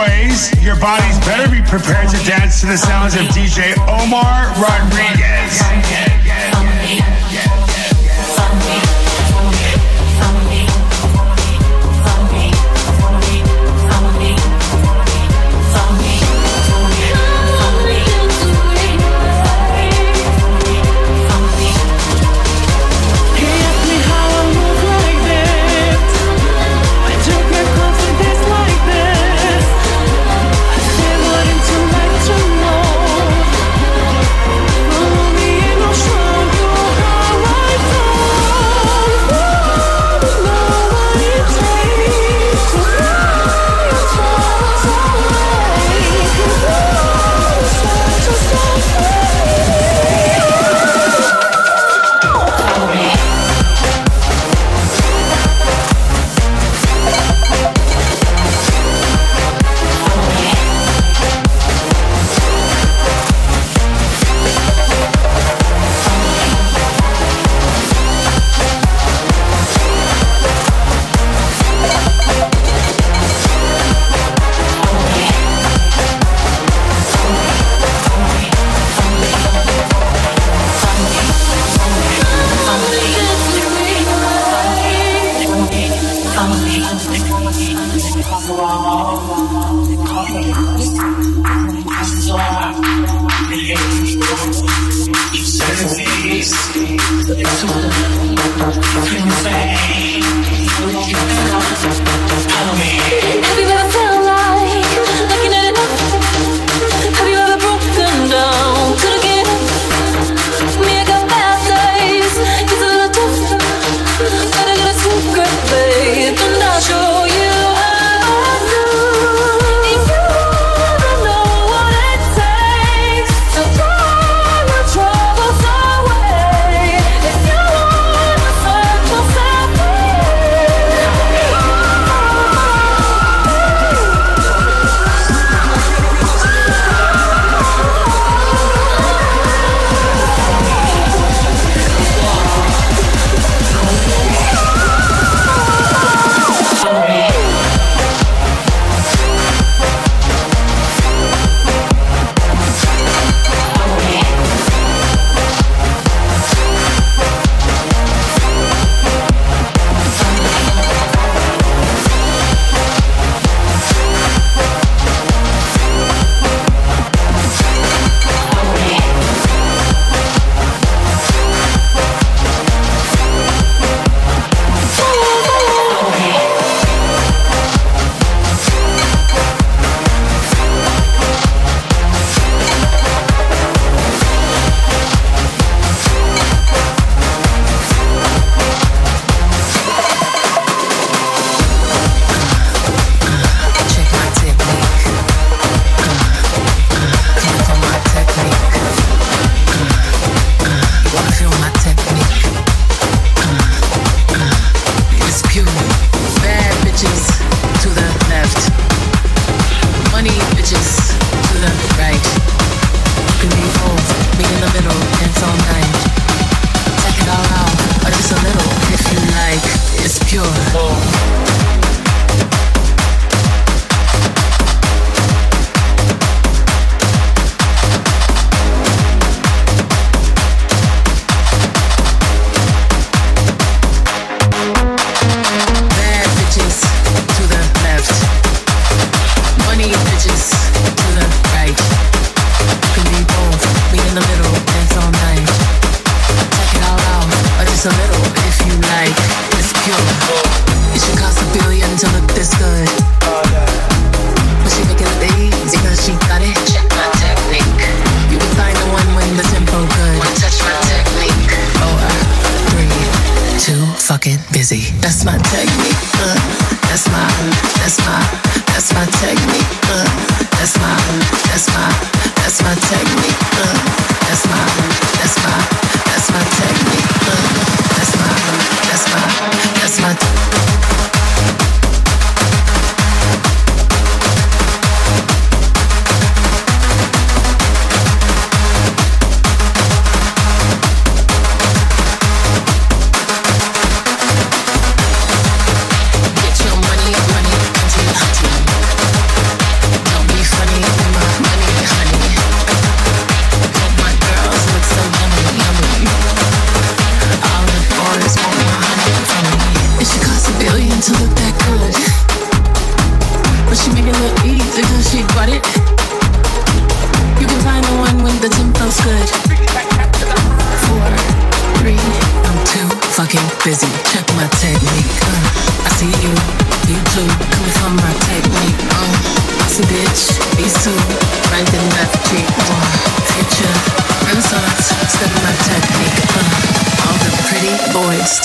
boys, your bodies better be prepared to dance to the sounds of DJ Omar Rodriguez.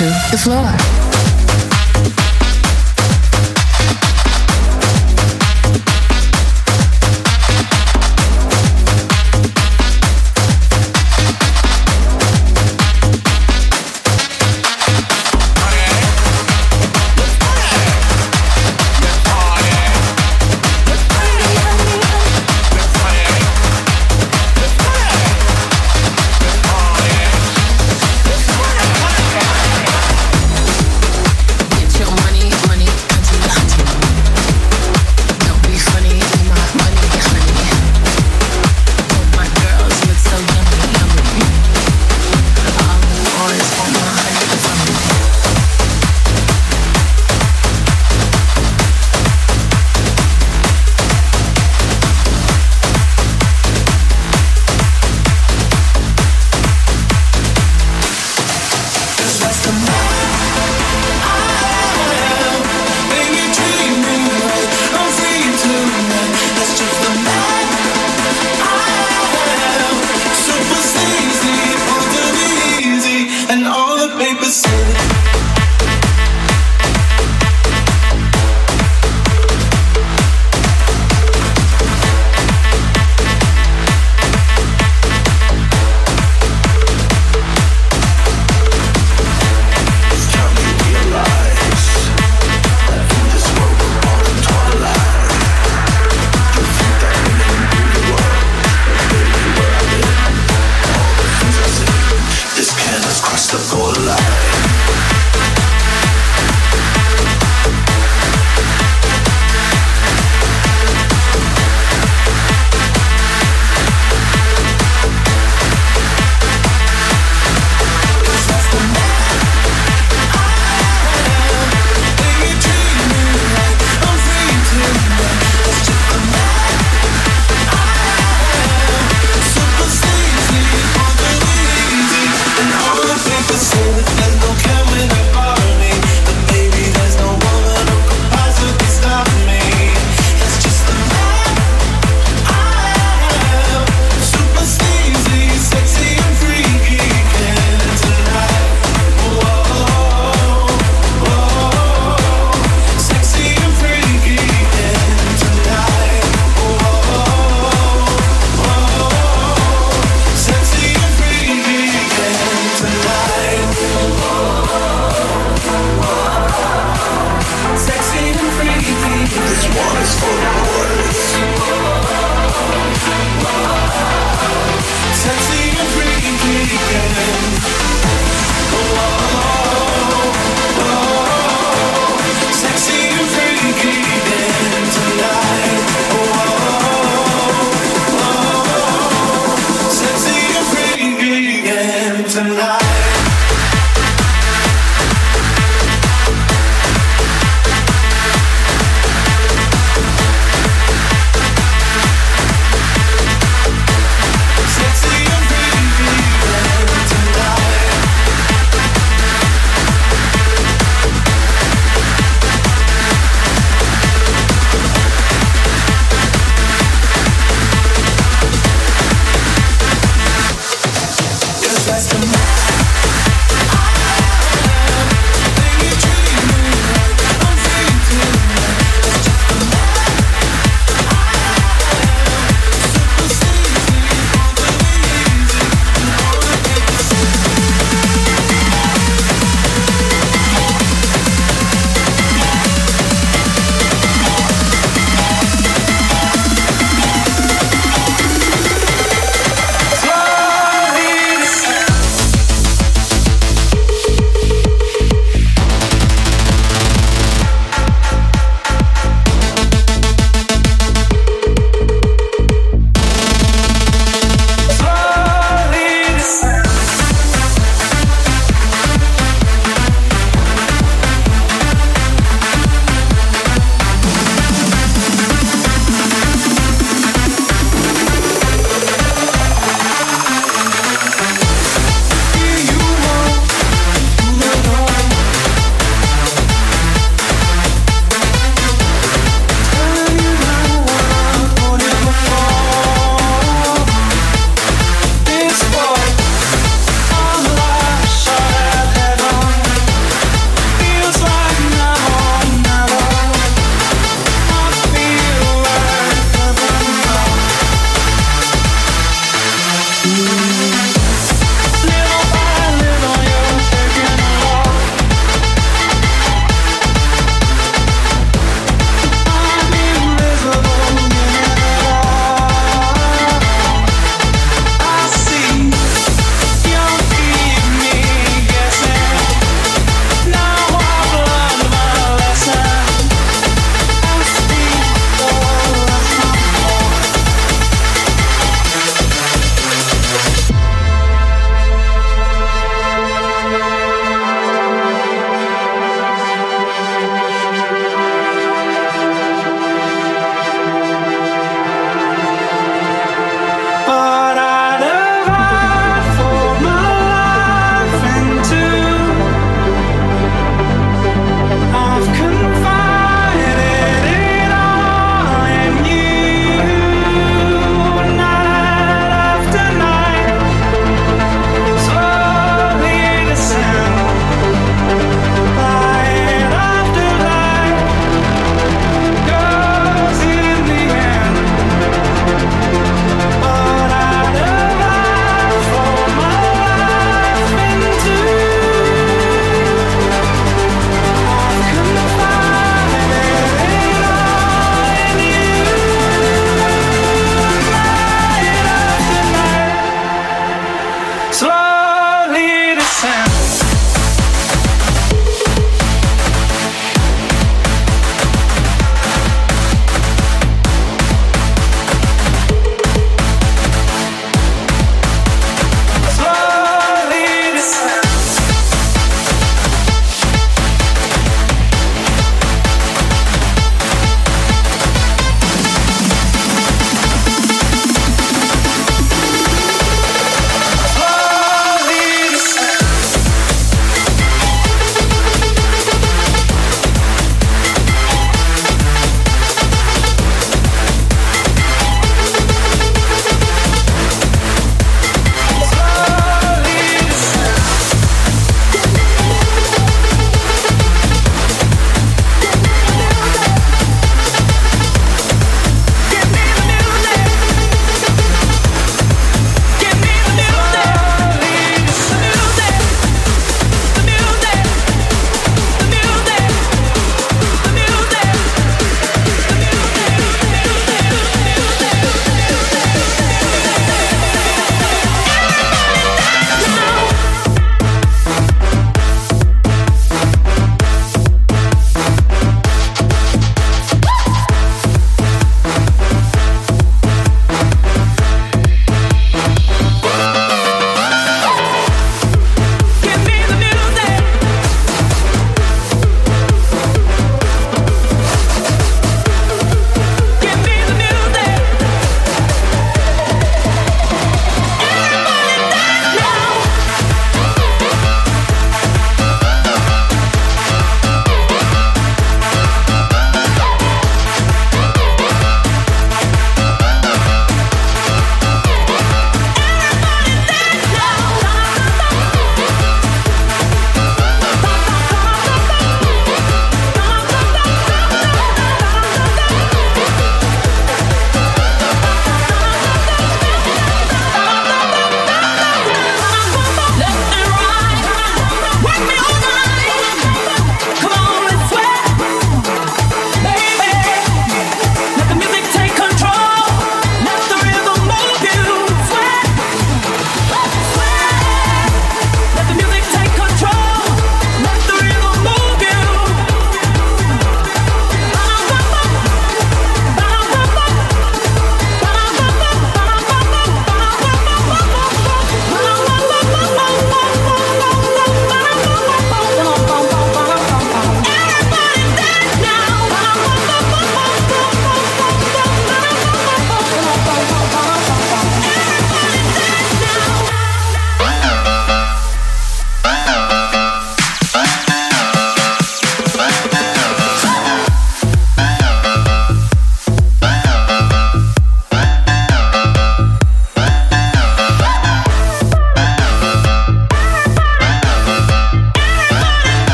To the floor.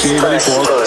She ready for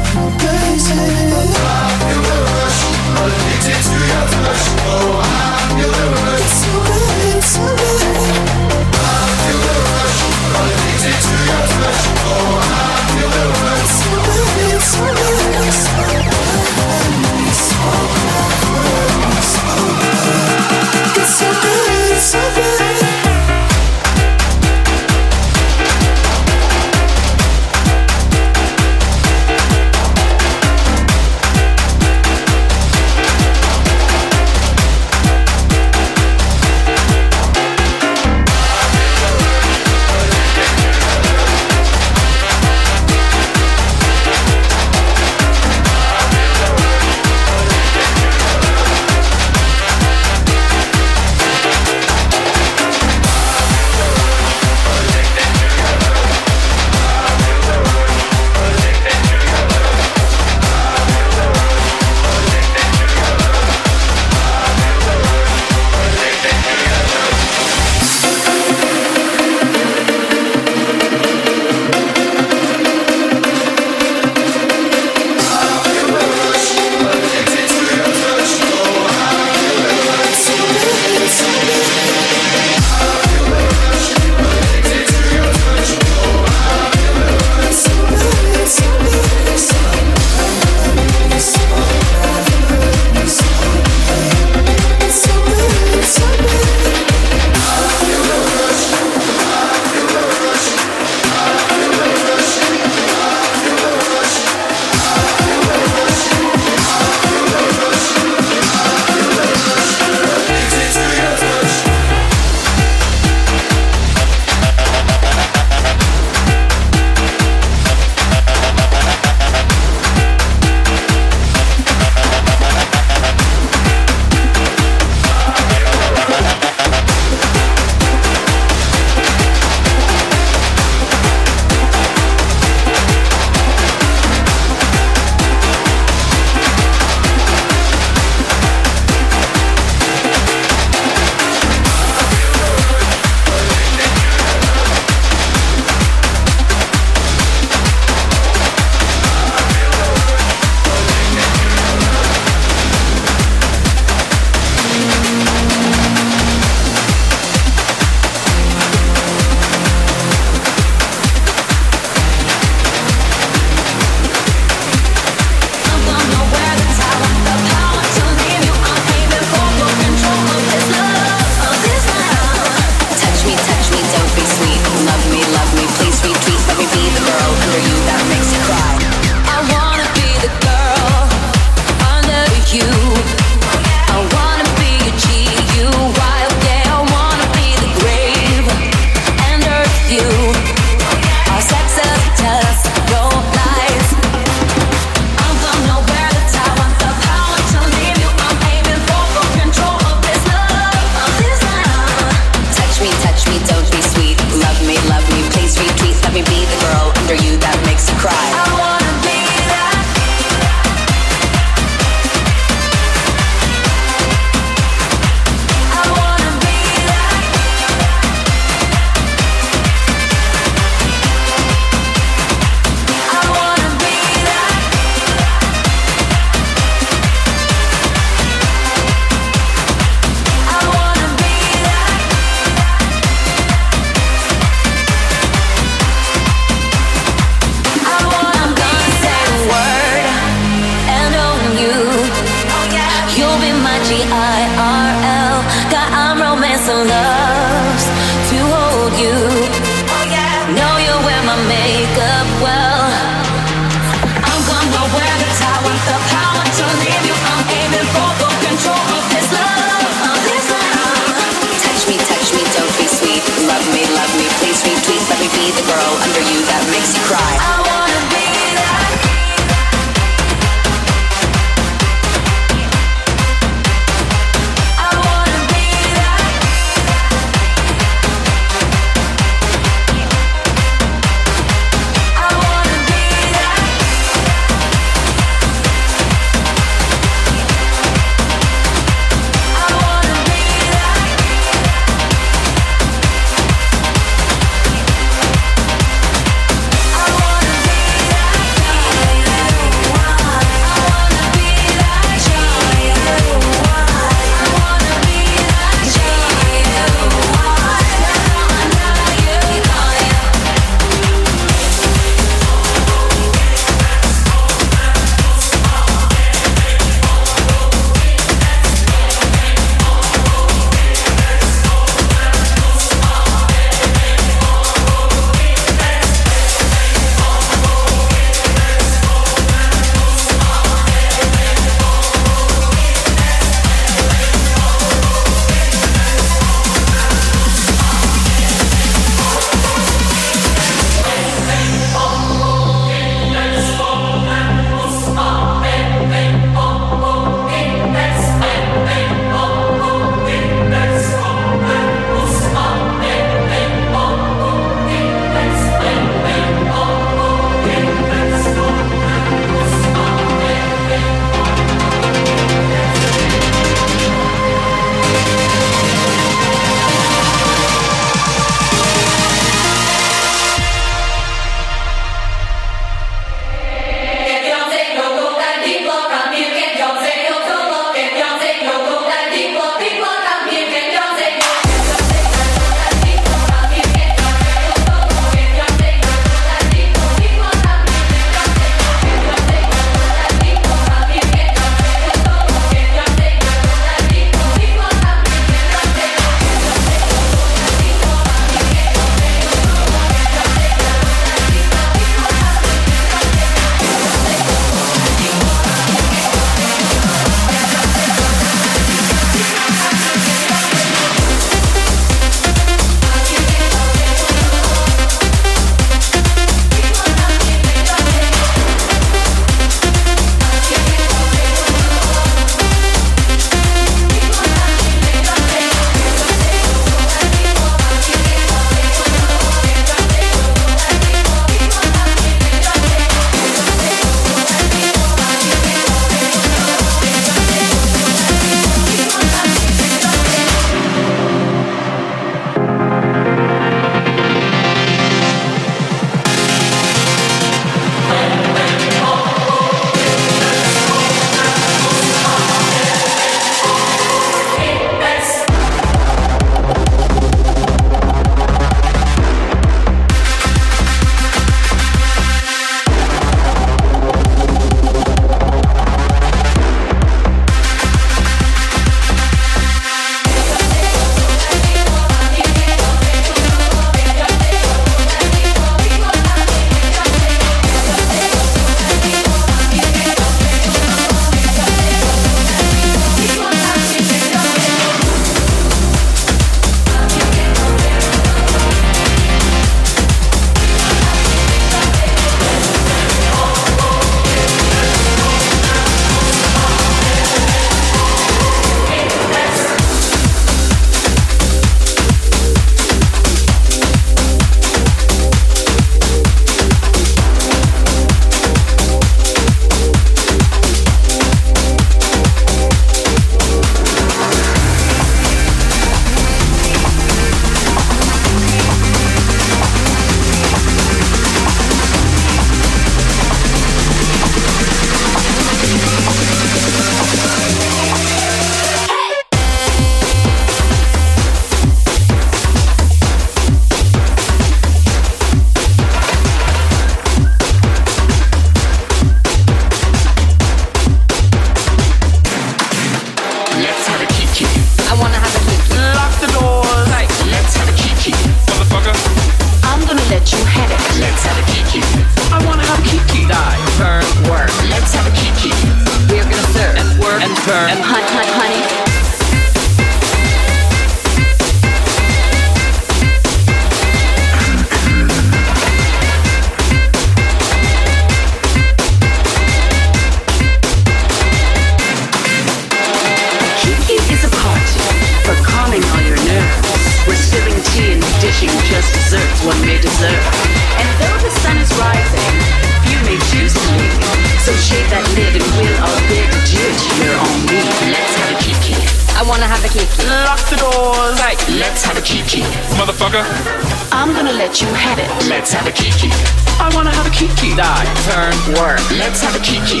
die, turn, work. Let's have a kiki.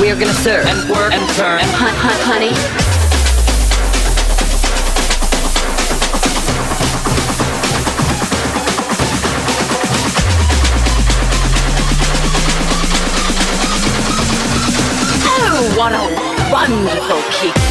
We are gonna serve and work and turn and hunt, hunt, honey. Oh, what a wonderful kick!